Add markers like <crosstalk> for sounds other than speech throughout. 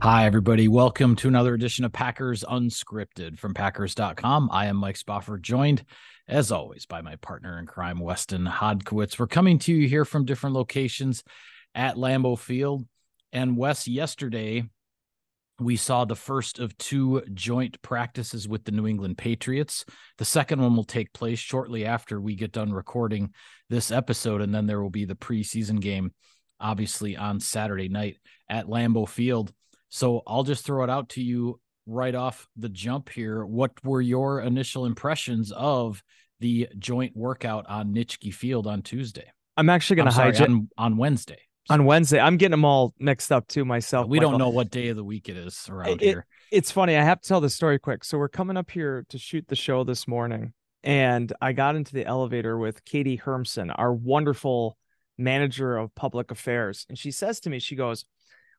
Hi, everybody. Welcome to another edition of Packers Unscripted from Packers.com. I am Mike Spofford, joined as always by my partner in crime, Weston Hodkiewicz. We're coming to you here from different locations at Lambeau Field. And Wes, yesterday we saw the first of two joint practices with the New England Patriots. The second one will take place shortly after we get done recording this episode, and then there will be the preseason game, obviously on Saturday night at Lambeau Field. So I'll just throw it out to you right off the jump here. What were your initial impressions of the joint workout on Nitschke Field on Tuesday? I'm actually going to hijack on, on Wednesday. On Wednesday, I'm getting them all mixed up too myself. We Michael. don't know what day of the week it is around it, here. It's funny. I have to tell the story quick. So we're coming up here to shoot the show this morning, and I got into the elevator with Katie Hermson, our wonderful manager of public affairs, and she says to me, she goes,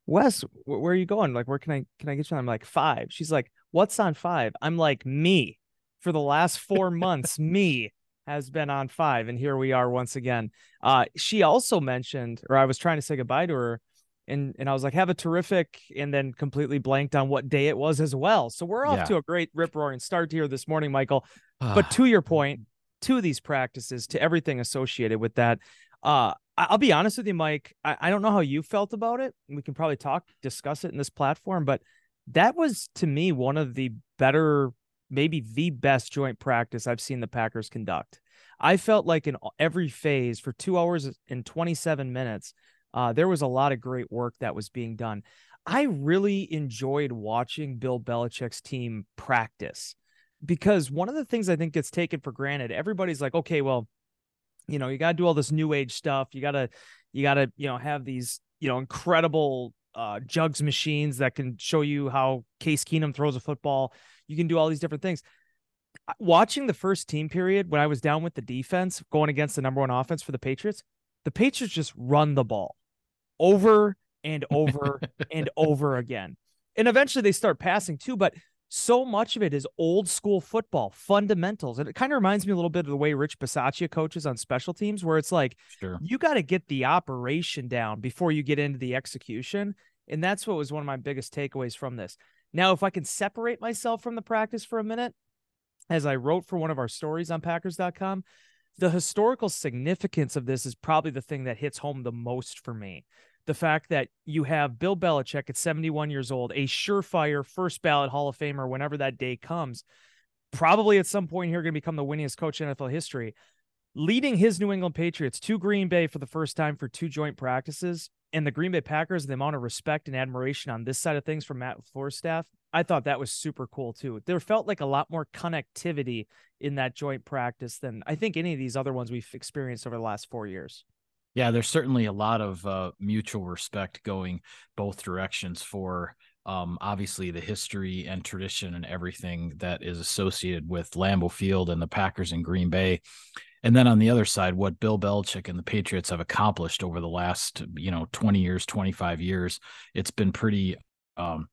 Wes, where are you going? Like, where can I can I get you? I'm like five. She's like, what's on five? I'm like me. For the last four <laughs> months, me has been on five, and here we are once again. Uh, she also mentioned, or I was trying to say goodbye to her, and and I was like, have a terrific, and then completely blanked on what day it was as well. So we're off yeah. to a great rip roaring start here this morning, Michael. <sighs> but to your point, to these practices, to everything associated with that, uh, I'll be honest with you, Mike. I, I don't know how you felt about it. We can probably talk, discuss it in this platform, but that was to me one of the better, maybe the best joint practice I've seen the Packers conduct. I felt like in every phase for two hours and 27 minutes, uh, there was a lot of great work that was being done. I really enjoyed watching Bill Belichick's team practice because one of the things I think gets taken for granted, everybody's like, okay, well, you know, you got to do all this new age stuff. You got to, you got to, you know, have these, you know, incredible uh, jugs machines that can show you how Case Keenum throws a football. You can do all these different things. Watching the first team period when I was down with the defense going against the number one offense for the Patriots, the Patriots just run the ball over and over <laughs> and over again. And eventually they start passing too, but so much of it is old school football fundamentals. And it kind of reminds me a little bit of the way Rich Bisaccia coaches on special teams, where it's like, sure. you got to get the operation down before you get into the execution. And that's what was one of my biggest takeaways from this. Now, if I can separate myself from the practice for a minute, as I wrote for one of our stories on Packers.com, the historical significance of this is probably the thing that hits home the most for me the fact that you have Bill Belichick at 71 years old, a surefire first ballot Hall of Famer whenever that day comes, probably at some point here going to become the winningest coach in NFL history, leading his New England Patriots to Green Bay for the first time for two joint practices. And the Green Bay Packers, the amount of respect and admiration on this side of things from Matt LaFleur's staff, I thought that was super cool too. There felt like a lot more connectivity in that joint practice than I think any of these other ones we've experienced over the last four years. Yeah, there's certainly a lot of uh, mutual respect going both directions for um, obviously the history and tradition and everything that is associated with Lambeau Field and the Packers in Green Bay. And then on the other side, what Bill Belichick and the Patriots have accomplished over the last, you know, 20 years, 25 years, it's been pretty um,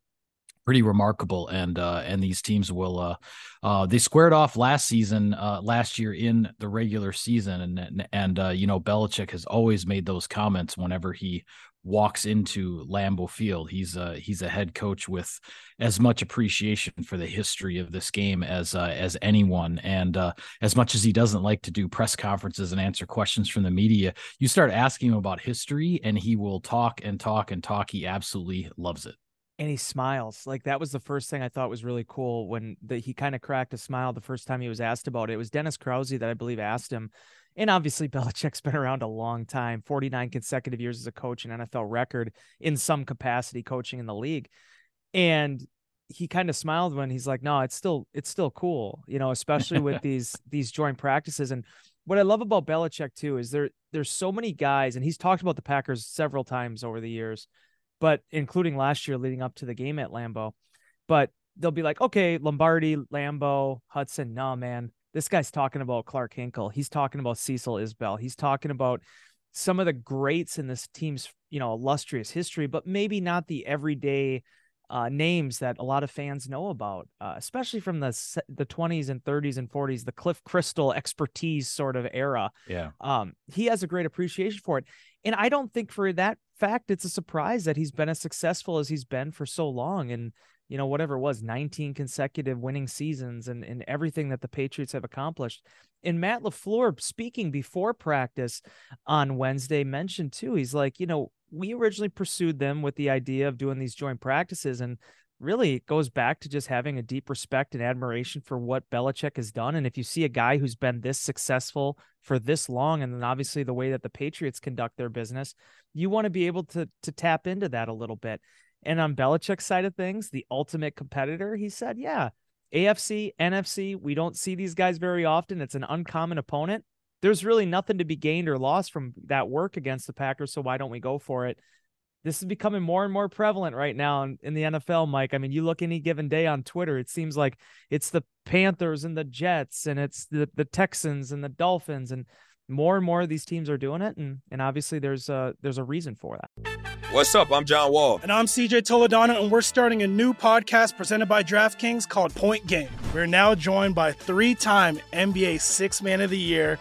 pretty remarkable and uh and these teams will uh uh they squared off last season uh last year in the regular season and and, uh you know Belichick has always made those comments whenever he walks into Lambeau Field. He's a he's a head coach with as much appreciation for the history of this game as uh, as anyone and uh as much as he doesn't like to do press conferences and answer questions from the media you start asking him about history and he will talk and talk and talk. He absolutely loves it and he smiles. Like that was the first thing I thought was really cool when the, he kind of cracked a smile the first time he was asked about it. It was Dennis Krause that I believe asked him. And obviously, <laughs> Belichick's been around a long time 49 consecutive years as a coach, and NFL record in some capacity coaching in the league. And he kind of smiled when he's like, no, it's still, it's still cool, you know, especially with <laughs> these, these joint practices. And what I love about Belichick too is there, there's so many guys, and he's talked about the Packers several times over the years but including last year leading up to the game at Lambeau. But they'll be like, okay, Lombardi, Lambeau, Hutson. No, man, this guy's talking about Clark Hinkle. He's talking about Cecil Isbell. He's talking about some of the greats in this team's, you know, illustrious history, but maybe not the everyday uh, names that a lot of fans know about, uh, especially from the the 20s and 30s and 40s, the Cliff Crystal expertise sort of era. Yeah. Um, he has a great appreciation for it. And I don't think for that fact it's a surprise that he's been as successful as he's been for so long. And, you know, whatever it was, 19 consecutive winning seasons and, and everything that the Patriots have accomplished. And Matt LaFleur, speaking before practice on Wednesday, mentioned too, he's like, you know, we originally pursued them with the idea of doing these joint practices. And really goes back to just having a deep respect and admiration for what Belichick has done. And if you see a guy who's been this successful for this long, and then obviously the way that the Patriots conduct their business, you want to be able to to tap into that a little bit. And on Belichick's side of things, the ultimate competitor, he said, yeah, AFC, NFC, we don't see these guys very often. It's an uncommon opponent. There's really nothing to be gained or lost from that work against the Packers. So why don't we go for it? This is becoming more and more prevalent right now in, in, the NFL, Mike. I mean, you look any given day on Twitter, it seems like it's the Panthers and the Jets and it's the, the Texans and the Dolphins and more and more of these teams are doing it and and obviously there's a there's a reason for that. What's up? I'm John Wall. And I'm CJ Toledano, and we're starting a new podcast presented by DraftKings called Point Game. We're now joined by three-time NBA Six Man of the Year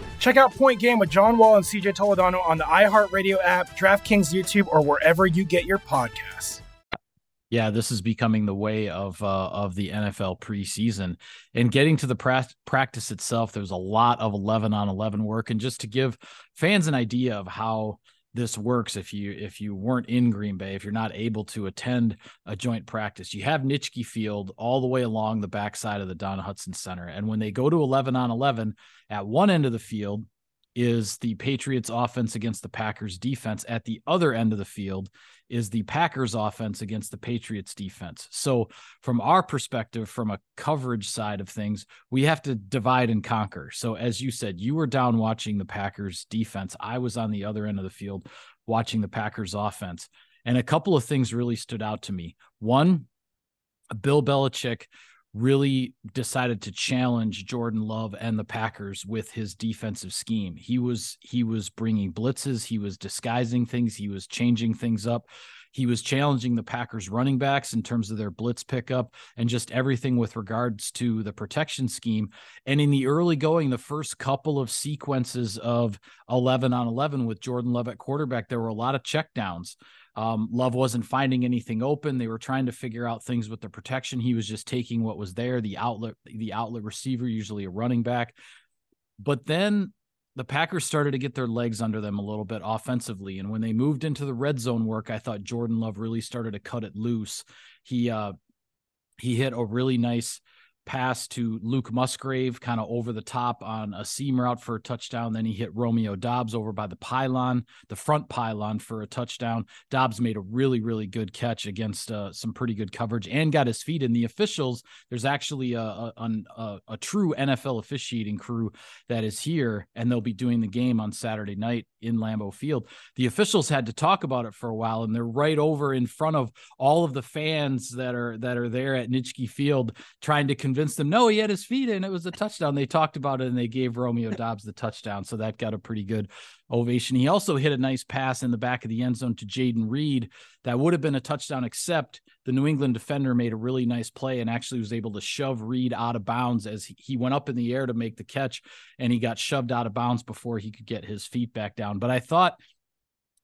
Check out Point Game with John Wall and CJ Toledano on the iHeartRadio app, DraftKings YouTube, or wherever you get your podcasts. Yeah, this is becoming the way of uh, of the NFL preseason and getting to the pra- practice itself. There's a lot of 11 on 11 work, and just to give fans an idea of how this works if you if you weren't in Green Bay, if you're not able to attend a joint practice. You have Nitschke Field all the way along the backside of the Don Hutson Center. And when they go to 11 on 11, at one end of the field is the Patriots offense against the Packers defense. At the other end of the field is the Packers offense against the Patriots defense. So, from our perspective, from a coverage side of things, we have to divide and conquer. So, as you said, you were down watching the Packers defense. I was on the other end of the field watching the Packers offense. And a couple of things really stood out to me. One, Bill Belichick really decided to challenge Jordan Love and the Packers with his defensive scheme. He was he was bringing blitzes, he was disguising things, he was changing things up. He was challenging the Packers running backs in terms of their blitz pickup and just everything with regards to the protection scheme. And in the early going, the first couple of sequences of 11 on 11 with Jordan Love at quarterback, there were a lot of checkdowns. Um, Love wasn't finding anything open. They were trying to figure out things with the protection. He was just taking what was there, the outlet, the outlet receiver, usually a running back. But then the Packers started to get their legs under them a little bit offensively. And when they moved into the red zone work, I thought Jordan Love really started to cut it loose. He uh he hit a really nice pass to Luke Musgrave, kind of over the top on a seam route for a touchdown. Then he hit Romeo Doubs over by the pylon, the front pylon for a touchdown. Doubs made a really, really good catch against uh, some pretty good coverage and got his feet in. The officials, there's actually a, a, a, a true NFL officiating crew that is here, and they'll be doing the game on Saturday night in Lambeau Field. The officials had to talk about it for a while, and they're right over in front of all of the fans that are that are there at Nitschke Field, trying to convince them no, he had his feet in. It was a touchdown. They talked about it, and they gave Romeo Doubs the touchdown, so that got a pretty good ovation. He also hit a nice pass in the back of the end zone to Jayden Reed that would have been a touchdown, except the New England defender made a really nice play and actually was able to shove Reed out of bounds as he went up in the air to make the catch, and he got shoved out of bounds before he could get his feet back down. But I thought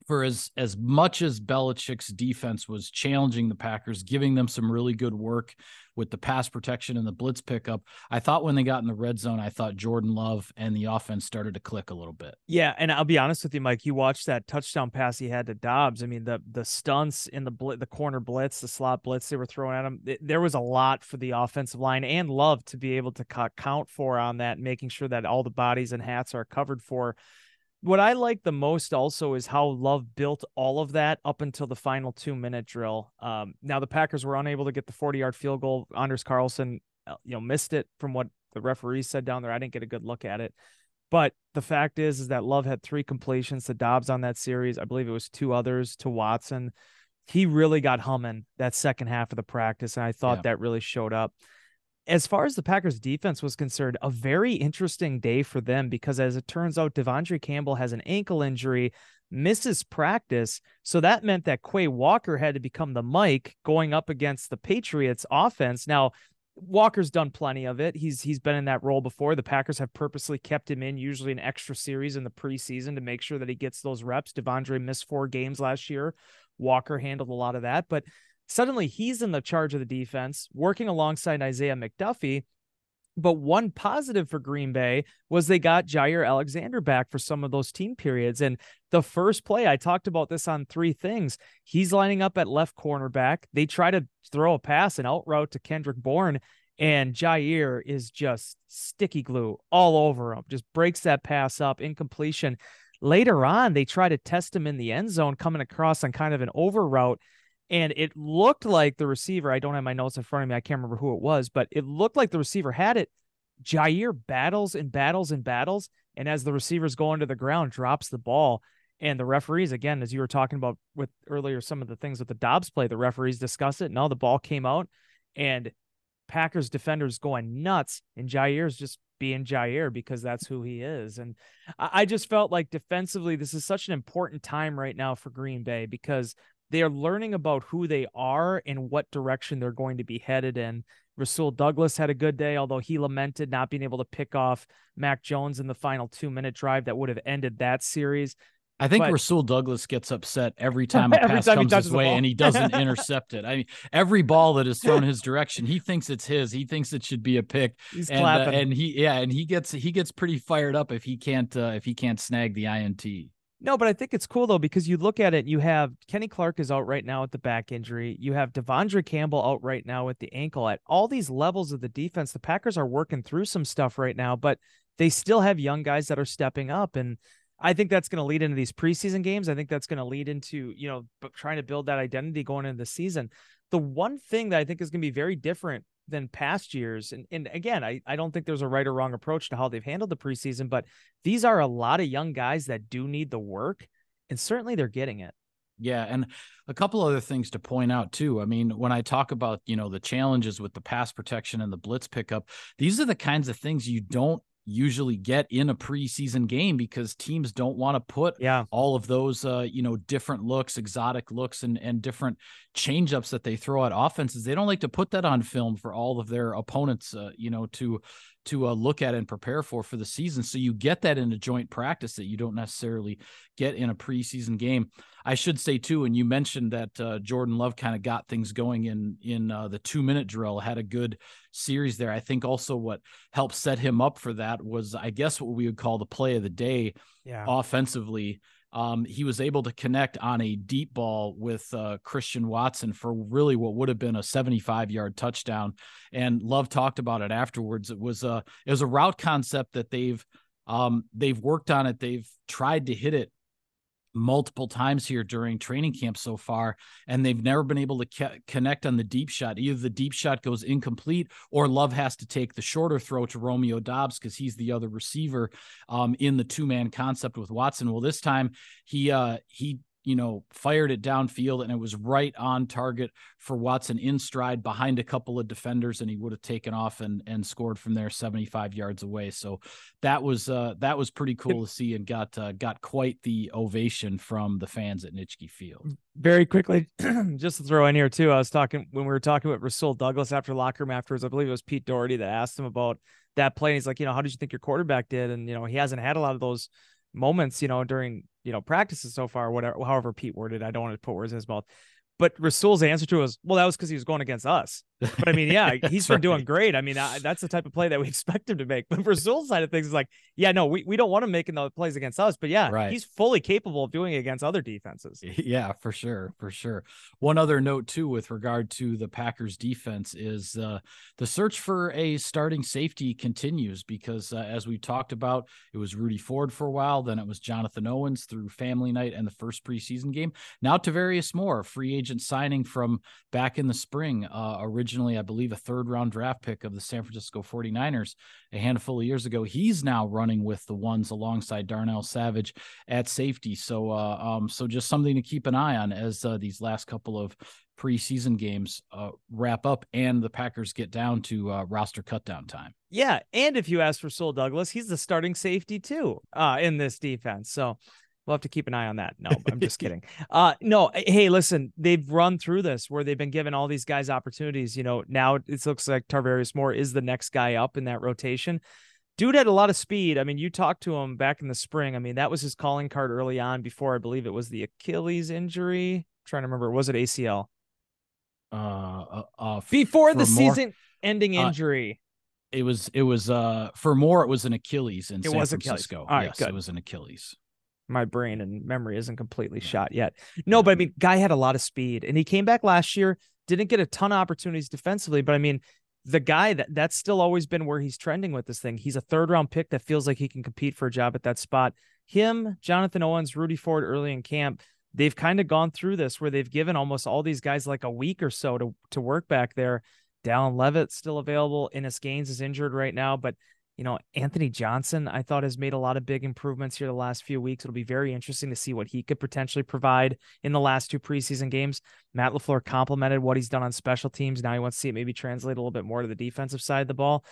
for as as much as Belichick's defense was challenging the Packers, giving them some really good work with the pass protection and the blitz pickup, I thought when they got in the red zone, I thought Jordan Love and the offense started to click a little bit. Yeah, and I'll be honest with you, Mike. You watched that touchdown pass he had to Doubs. I mean, the the stunts in the bl- the corner blitz, the slot blitz they were throwing at him. It, there was a lot for the offensive line and Love to be able to count for on that, making sure that all the bodies and hats are covered for what I like the most also is how Love built all of that up until the final two minute drill. Um, now the Packers were unable to get the 40 yard field goal. Anders Carlson, uh, you know, missed it from what the referee said down there. I didn't get a good look at it. But the fact is, is that Love had three completions to Doubs on that series. I believe it was two others to Watson. He really got humming that second half of the practice, and I thought yeah. that really showed up as far as the Packers defense was concerned, a very interesting day for them because as it turns out, De'Vondre Campbell has an ankle injury, misses practice. So that meant that Quay Walker had to become the Mike going up against the Patriots offense. Now, Walker's done plenty of it. He's he's been in that role before. The Packers have purposely kept him in, usually an extra series in the preseason to make sure that he gets those reps. De'Vondre missed four games last year. Walker handled a lot of that, but Suddenly, he's in the charge of the defense, working alongside Isaiah McDuffie. But one positive for Green Bay was they got Jaire Alexander back for some of those team periods. And the first play, I talked about this on three things. He's lining up at left cornerback. They try to throw a pass, an out route to Kendrick Bourne, and Jaire is just sticky glue all over him, just breaks that pass up, incompletion. Later on, they try to test him in the end zone, coming across on kind of an over route and it looked like the receiver. I don't have my notes in front of me. I can't remember who it was, but it looked like the receiver had it. Jaire battles and battles and battles, and as the receiver's going to the ground, drops the ball. And the referees, again, as you were talking about with earlier, some of the things with the Doubs play, the referees discuss it. No, the ball came out, and Packers defenders going nuts, and Jaire's just being Jaire because that's who he is. And I just felt like defensively, this is such an important time right now for Green Bay because they are learning about who they are and what direction they're going to be headed in. Rasul Douglas had a good day, although he lamented not being able to pick off Mac Jones in the final two minute drive that would have ended that series. I think but, Rasul Douglas gets upset every <laughs> time a pass time comes his way and he doesn't intercept it. I mean, every ball that is thrown his direction, he thinks it's his. He thinks it should be a pick. <laughs> He's and, clapping. Uh, and he, yeah, and he gets he gets pretty fired up if he can't uh, if he can't snag the INT. No, but I think it's cool though because you look at it, you have Kenny Clark is out right now with the back injury. You have De'Vondre Campbell out right now with the ankle. At all these levels of the defense, the Packers are working through some stuff right now, but they still have young guys that are stepping up. And I think that's going to lead into these preseason games. I think that's going to lead into, you know, trying to build that identity going into the season. The one thing that I think is going to be very different than past years. And, and again, I, I don't think there's a right or wrong approach to how they've handled the preseason, but these are a lot of young guys that do need the work, and certainly they're getting it. Yeah, and a couple other things to point out too. I mean, when I talk about, you know, the challenges with the pass protection and the blitz pickup, these are the kinds of things you don't usually get in a preseason game because teams don't want to put yeah. all of those uh, you know different looks exotic looks and and different changeups that they throw at offenses they don't like to put that on film for all of their opponents uh, you know to to uh, look at and prepare for for the season. So you get that in a joint practice that you don't necessarily get in a preseason game. I should say too, and you mentioned that uh, Jordan Love kind of got things going in in uh, the two minute drill, had a good series there. I think also what helped set him up for that was, I guess, what we would call the play of the day, yeah. offensively um, he was able to connect on a deep ball with uh, Christian Watson for really what would have been a 75 yard touchdown. And Love talked about it afterwards. It was a it was a route concept that they've um, they've worked on it. They've tried to hit it multiple times here during training camp so far, and they've never been able to connect on the deep shot. Either the deep shot goes incomplete, or Love has to take the shorter throw to Romeo Doubs because he's the other receiver um, in the two man concept with Watson. Well, this time he uh, he you know, fired it downfield and it was right on target for Watson in stride behind a couple of defenders and he would have taken off and and scored from there 75 yards away. So that was uh that was pretty cool to see and got uh, got quite the ovation from the fans at Nitschke Field. Very quickly, <clears throat> just to throw in here too, I was talking when we were talking with Rasul Douglas after locker room afterwards. I believe it was Pete Dougherty that asked him about that play. And he's like, you know, how did you think your quarterback did? And you know, he hasn't had a lot of those moments, you know, during you know practices so far, whatever, however Pete worded. I don't want to put words in his mouth. But Rasul's answer to it was, well, that was because he was going against us. But I mean, yeah, <laughs> he's been right. doing great. I mean, I, that's the type of play that we <laughs> expect him to make. But Rasul's side of things is like, yeah, no, we, we don't want him making the plays against us. But yeah, right. he's fully capable of doing it against other defenses. Yeah, for sure. For sure. One other note, too, with regard to the Packers defense is uh, the search for a starting safety continues because, uh, as we talked about, it was Rudy Ford for a while. Then it was Jonathan Owens through family night and the first preseason game. Now Tarvarius Moore, free agent signing from back in the spring, uh, originally originally, I believe, a third round draft pick of the San Francisco 49ers a handful of years ago. He's now running with the ones alongside Darnell Savage at safety. So, uh, um, so just something to keep an eye on as uh, these last couple of preseason games uh, wrap up and the Packers get down to uh, roster cutdown time. Yeah, and if you ask for Rasul Douglas, he's the starting safety too uh, in this defense. So We'll have to keep an eye on that. No, I'm just <laughs> kidding. Uh, no, hey, listen, they've run through this where they've been giving all these guys opportunities. You know, now it looks like Tarvarius Moore is the next guy up in that rotation. Dude had a lot of speed. I mean, you talked to him back in the spring. I mean, that was his calling card early on before I believe it was the Achilles injury. I'm trying to remember, was it ACL? Uh, uh, uh before the season ending uh, injury. It was it was uh for more it was an Achilles in it San was Francisco. Achilles. All right, yes, good. it was an Achilles my brain and memory isn't completely shot yet. No, but I mm-hmm. mean, guy had a lot of speed and he came back last year, didn't get a ton of opportunities defensively, but I mean, the guy that that's still always been where he's trending with this thing. He's a third round pick that feels like he can compete for a job at that spot. Him, Jonathan Owens, Rudy Ford early in camp, they've kind of gone through this where they've given almost all these guys like a week or so to to work back there. Dallin Leavitt still available. Innis Gaines is injured right now, but you know, Anthony Johnson, I thought has made a lot of big improvements here the last few weeks. It'll be very interesting to see what he could potentially provide in the last two preseason games. Matt LaFleur complimented what he's done on special teams. Now he wants to see it maybe translate a little bit more to the defensive side of the ball.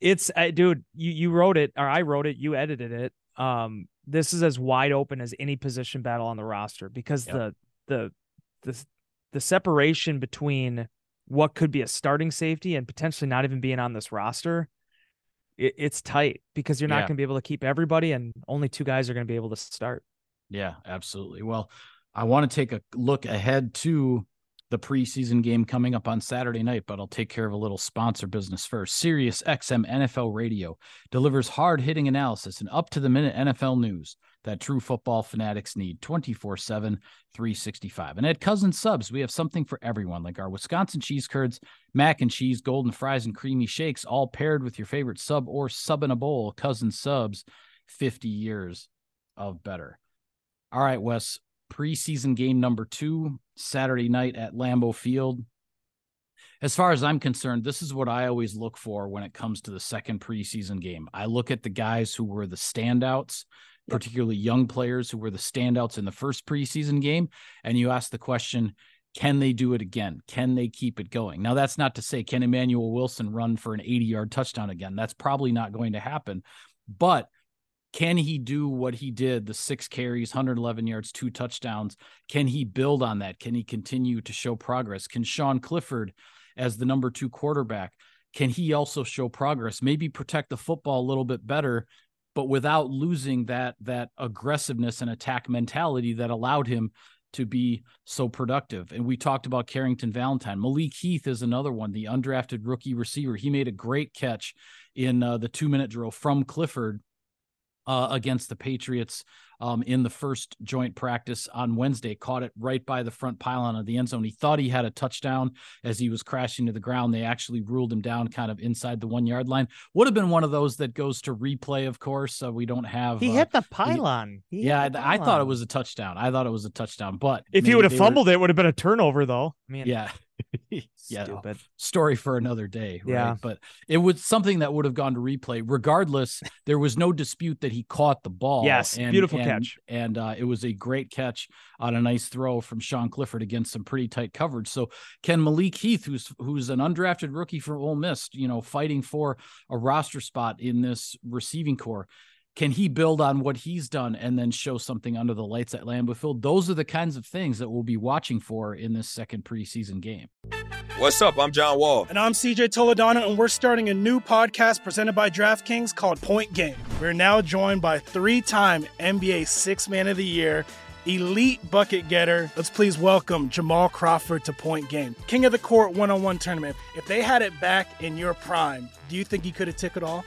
It's uh, dude, you you wrote it or I wrote it, you edited it. Um, this is as wide open as any position battle on the roster because yep. the the the the separation between what could be a starting safety and potentially not even being on this roster it, it's tight because you're not yeah. going to be able to keep everybody, and only two guys are going to be able to start. Yeah, absolutely. Well, I want to take a look ahead to the preseason game coming up on Saturday night, but I'll take care of a little sponsor business first. Sirius XM NFL Radio delivers hard hitting analysis and up to the minute NFL news that true football fanatics need 24 7, 365. And at Cousins Subs, we have something for everyone, like our Wisconsin cheese curds, mac and cheese, golden fries, and creamy shakes, all paired with your favorite sub or sub in a bowl. Cousins Subs, 50 years of better. All right, Wes, preseason game number two, Saturday night at Lambeau Field. As far as I'm concerned, this is what I always look for when it comes to the second preseason game. I look at the guys who were the standouts particularly young players who were the standouts in the first preseason game. And you ask the question, can they do it again? Can they keep it going? Now, that's not to say, can Emmanuel Wilson run for an 80 yard touchdown again? That's probably not going to happen. But can he do what he did the six carries, 111 yards, two touchdowns? Can he build on that? Can he continue to show progress? Can Sean Clifford, as the number two quarterback, can he also show progress? Maybe protect the football a little bit better but without losing that that aggressiveness and attack mentality that allowed him to be so productive. And we talked about Carrington Valentine. Malik Heath is another one, the undrafted rookie receiver. He made a great catch in uh, the two minute drill from Clifford uh, against the Patriots um, in the first joint practice on Wednesday, caught it right by the front pylon of the end zone. He thought he had a touchdown as he was crashing to the ground. They actually ruled him down kind of inside the one yard line. Would have been one of those that goes to replay, of course. So we don't have. He uh, hit the pylon. He yeah, the I, I thought it was a touchdown. I thought it was a touchdown, but If he would have they were- fumbled it, it would have been a turnover, though. I mean, yeah. <laughs> yeah, stupid. story for another day. Right? Yeah. But it was something that would have gone to replay. Regardless, there was no dispute that he caught the ball. Yes, beautiful catch. And uh, it was a great catch on a nice throw from Sean Clifford against some pretty tight coverage. So can Malik Heath, who's who's an undrafted rookie from Ole Miss, you know, fighting for a roster spot in this receiving core. Can he build on what he's done and then show something under the lights at Lambeau Field? Those are the kinds of things that we'll be watching for in this second preseason game. What's up? I'm John Wall. And I'm CJ Toledano, and we're starting a new podcast presented by DraftKings called Point Game. We're now joined by three time NBA Six Man of the Year, elite bucket getter. Let's please welcome Jamal Crawford to Point Game, King of the Court one on one tournament. If they had it back in your prime, do you think he could have took it all?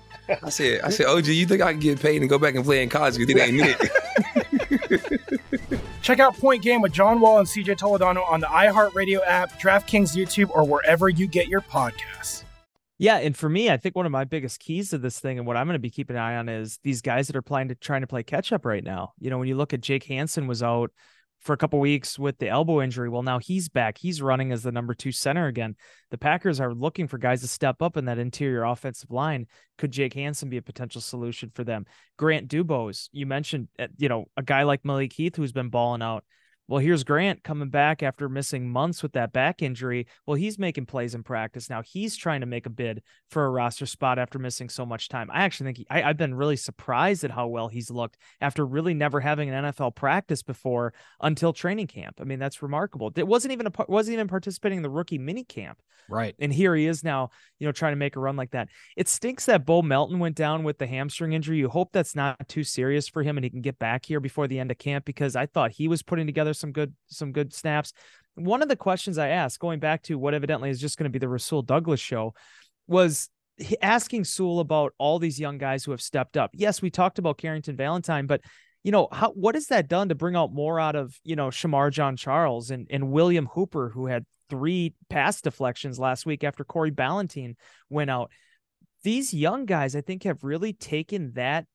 I said, I said, OG, you think I can get paid and go back and play in college? Because it ain't it. <laughs> Check out Point Game with John Wall and CJ Toledano on the iHeartRadio app, DraftKings YouTube, or wherever you get your podcasts. Yeah, and for me, I think one of my biggest keys to this thing and what I'm going to be keeping an eye on is these guys that are playing to trying to play catch up right now. You know, when you look at Jake Hanson was out for a couple weeks with the elbow injury, well now he's back. He's running as the number 2 center again. The Packers are looking for guys to step up in that interior offensive line. Could Jake Hanson be a potential solution for them? Grant DuBose, you mentioned, uh, you know, a guy like Malik Heath who's been balling out. Well, here's Grant coming back after missing months with that back injury. Well, he's making plays in practice now. He's trying to make a bid for a roster spot after missing so much time. I actually think he, I, I've been really surprised at how well he's looked after really never having an NFL practice before until training camp. I mean, that's remarkable. It wasn't even a wasn't even participating in the rookie mini camp. Right. And here he is now, you know, trying to make a run like that. It stinks that Bo Melton went down with the hamstring injury. You hope that's not too serious for him and he can get back here before the end of camp because I thought he was putting together some good some good snaps. One of the questions I asked, going back to what evidently is just going to be the Rasul Douglas show, was asking Sewell about all these young guys who have stepped up. Yes, we talked about Carrington Valentine, but you know, how what has that done to bring out more out of, you know, Shemar Jean-Charles and, and William Hooper, who had three pass deflections last week after Corey Ballentine went out. These young guys, I think, have really taken that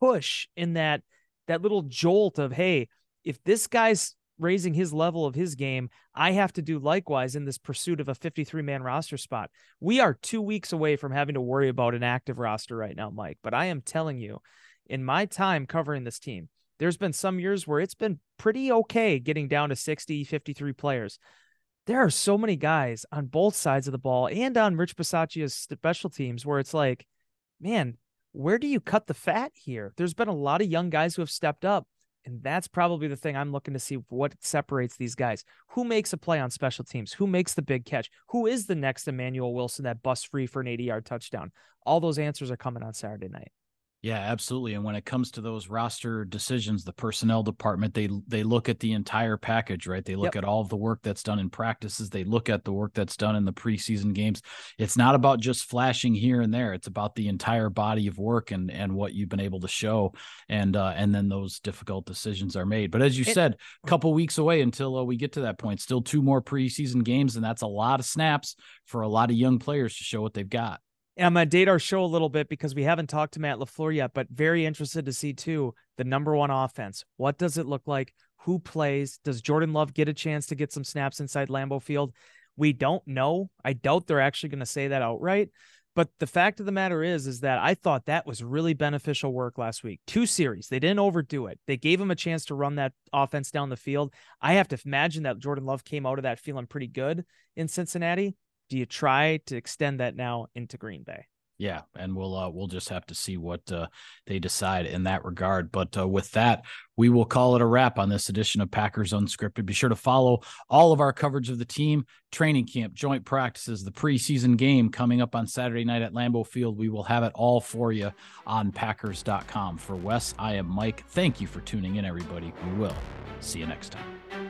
push in that that little jolt of, hey, if this guy's raising his level of his game, I have to do likewise in this pursuit of a 53 man roster spot. We are two weeks away from having to worry about an active roster right now, Mike. But I am telling you, in my time covering this team, there's been some years where it's been pretty okay getting down to 60, 53 players. There are so many guys on both sides of the ball and on Rich Bisaccia's special teams where it's like, man, where do you cut the fat here? There's been a lot of young guys who have stepped up. And that's probably the thing I'm looking to see what separates these guys. Who makes a play on special teams? Who makes the big catch? Who is the next Emmanuel Wilson that busts free for an 80 yard touchdown? All those answers are coming on Saturday night. Yeah, absolutely. And when it comes to those roster decisions, the personnel department they they look at the entire package, right? They look Yep. at all of the work that's done in practices. They look at the work that's done in the preseason games. It's not about just flashing here and there. It's about the entire body of work and and what you've been able to show, and uh, and then those difficult decisions are made. But as you It- said, a couple weeks away until uh, we get to that point. Still two more preseason games, and that's a lot of snaps for a lot of young players to show what they've got. I'm to date our show a little bit because we haven't talked to Matt LaFleur yet, but very interested to see too the number one offense. What does it look like? Who plays? Does Jordan Love get a chance to get some snaps inside Lambeau Field? We don't know. I doubt they're actually going to say that outright. But the fact of the matter is, is that I thought that was really beneficial work last week. Two series. They didn't overdo it. They gave him a chance to run that offense down the field. I have to imagine that Jordan Love came out of that feeling pretty good in Cincinnati. Do you try to extend that now into Green Bay? yeah, and we'll uh, we'll just have to see what uh, they decide in that regard. But uh, with that, we will call it a wrap on this edition of Packers Unscripted. Be sure to follow all of our coverage of the team, training camp, joint practices, the preseason game coming up on Saturday night at Lambeau Field. We will have it all for you on Packers.com. For Wes, I am Mike. Thank you for tuning in, everybody. We will see you next time.